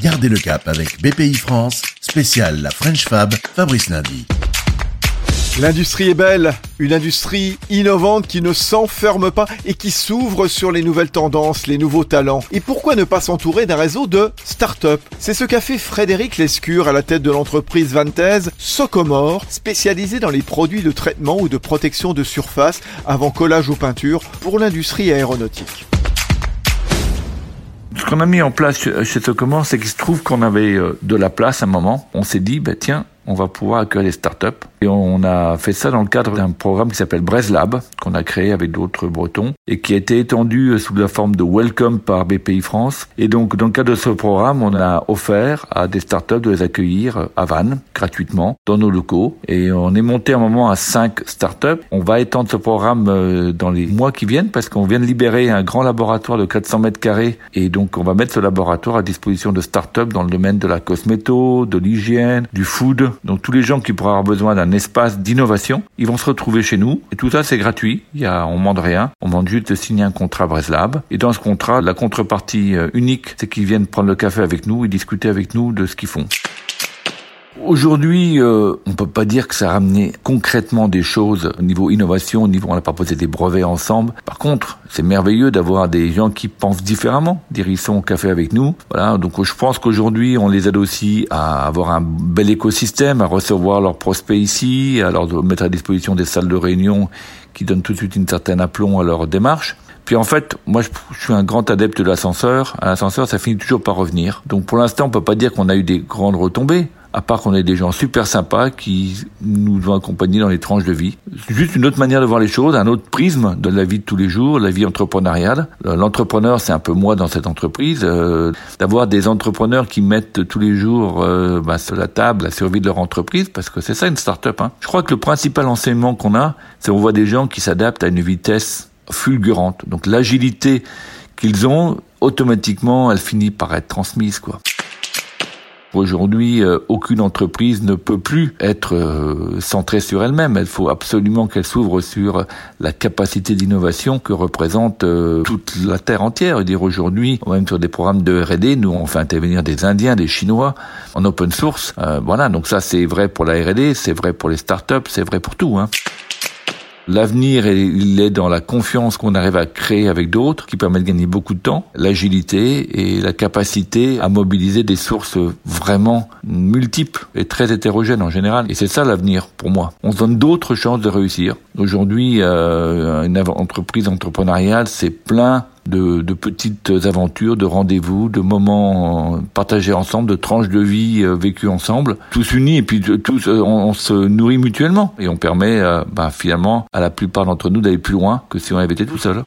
Gardez le cap avec BPI France, spécial la French Fab, Fabrice Lundi. L'industrie est belle, une industrie innovante qui ne s'enferme pas et qui s'ouvre sur les nouvelles tendances, les nouveaux talents. Et pourquoi ne pas s'entourer d'un réseau de start-up? C'est ce qu'a fait Frédéric Lescure à la tête de l'entreprise Vantez Socomore, spécialisée dans les produits de traitement ou de protection de surface avant collage aux peintures pour l'industrie aéronautique. Ce qu'on a mis en place chez Socomore, c'est qu'il se trouve qu'on avait euh, de la place à un moment. On s'est dit, bah, tiens, on va pouvoir accueillir les startups. Et on a fait ça dans le cadre d'un programme qui s'appelle Breslab, qu'on a créé avec d'autres Bretons, et qui a été étendu sous la forme de Welcome par BPI France. Et donc, dans le cadre de ce programme, on a offert à des startups de les accueillir à Vannes, gratuitement, dans nos locaux. Et on est monté à un moment à 5 startups. On va étendre ce programme euh, dans les mois qui viennent, parce qu'on vient de libérer un grand laboratoire de 400 mètres carrés. Et donc, on va mettre ce laboratoire à disposition de startups dans le domaine de la cosméto, de l'hygiène, du food, donc tous les gens qui pourraient avoir besoin d'un espace d'innovation, ils vont se retrouver chez nous. Et tout ça, c'est gratuit. Il y a, on demande rien. On demande juste de signer un contrat Breslab. Et dans ce contrat, la contrepartie euh, unique, c'est qu'ils viennent prendre le café avec nous et discuter avec nous de ce qu'ils font. Aujourd'hui, euh, on peut pas dire que ça a ramené concrètement des choses au niveau innovation, au niveau on n'a pas posé des brevets ensemble. Par contre, c'est merveilleux d'avoir des gens qui pensent différemment, sont au café avec nous. Voilà, donc je pense qu'aujourd'hui on les aide aussi à avoir un bel écosystème, à recevoir leurs prospects ici, à leur mettre à disposition des salles de réunion qui donnent tout de suite une certaine aplomb à leur démarche. Puis en fait, moi je, suis un grand adepte de l'ascenseur. Un ascenseur, ça finit toujours par revenir. Donc pour l'instant, on peut pas dire qu'on a eu des grandes retombées à part qu'on ait des gens super sympas qui nous ont accompagnés dans les tranches de vie. Juste une autre manière de voir les choses, un autre prisme de la vie de tous les jours, la vie entrepreneuriale. L'entrepreneur, c'est un peu moi dans cette entreprise, euh, d'avoir des entrepreneurs qui mettent tous les jours euh, bah, sur la table la survie de leur entreprise, parce que c'est ça une start-up. Hein. Je crois que le principal enseignement qu'on a, c'est on voit des gens qui s'adaptent à une vitesse fulgurante. Donc l'agilité qu'ils ont, automatiquement, elle finit par être transmise, quoi. Aujourd'hui, euh, aucune entreprise ne peut plus être euh, centrée sur elle-même. Il faut absolument qu'elle s'ouvre sur la capacité d'innovation que représente euh, toute la terre entière. Dire aujourd'hui, même sur des programmes de R&D, nous on fait intervenir des Indiens, des Chinois en open source. voilà, donc ça c'est vrai pour la R&D, c'est vrai pour les startups, c'est vrai pour tout. Hein. L'avenir, il est dans la confiance qu'on arrive à créer avec d'autres, qui permet de gagner beaucoup de temps, l'agilité et la capacité à mobiliser des sources vraiment multiples et très hétérogènes en général. Et c'est ça l'avenir pour moi. On se donne d'autres chances de réussir. Aujourd'hui, euh, une entreprise entrepreneuriale, c'est plein de, petites aventures, de rendez-vous, de moments euh, partagés ensemble, de tranches de vie euh, vécues ensemble, tous unis et puis tous euh, on, se nourrit mutuellement et on permet bah, finalement à la plupart d'entre nous d'aller plus loin que si on avait été tout seul.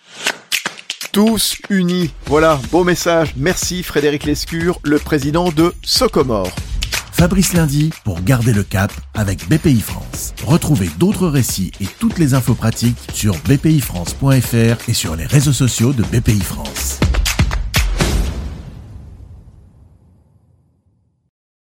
Tous unis. Voilà, beau message. Merci Frédéric Lescure, le président de Socomore. Fabrice Lundi pour garder le cap avec BPI France. Retrouvez d'autres récits et toutes les infos pratiques sur bpifrance.fr et sur les réseaux sociaux de BPI France.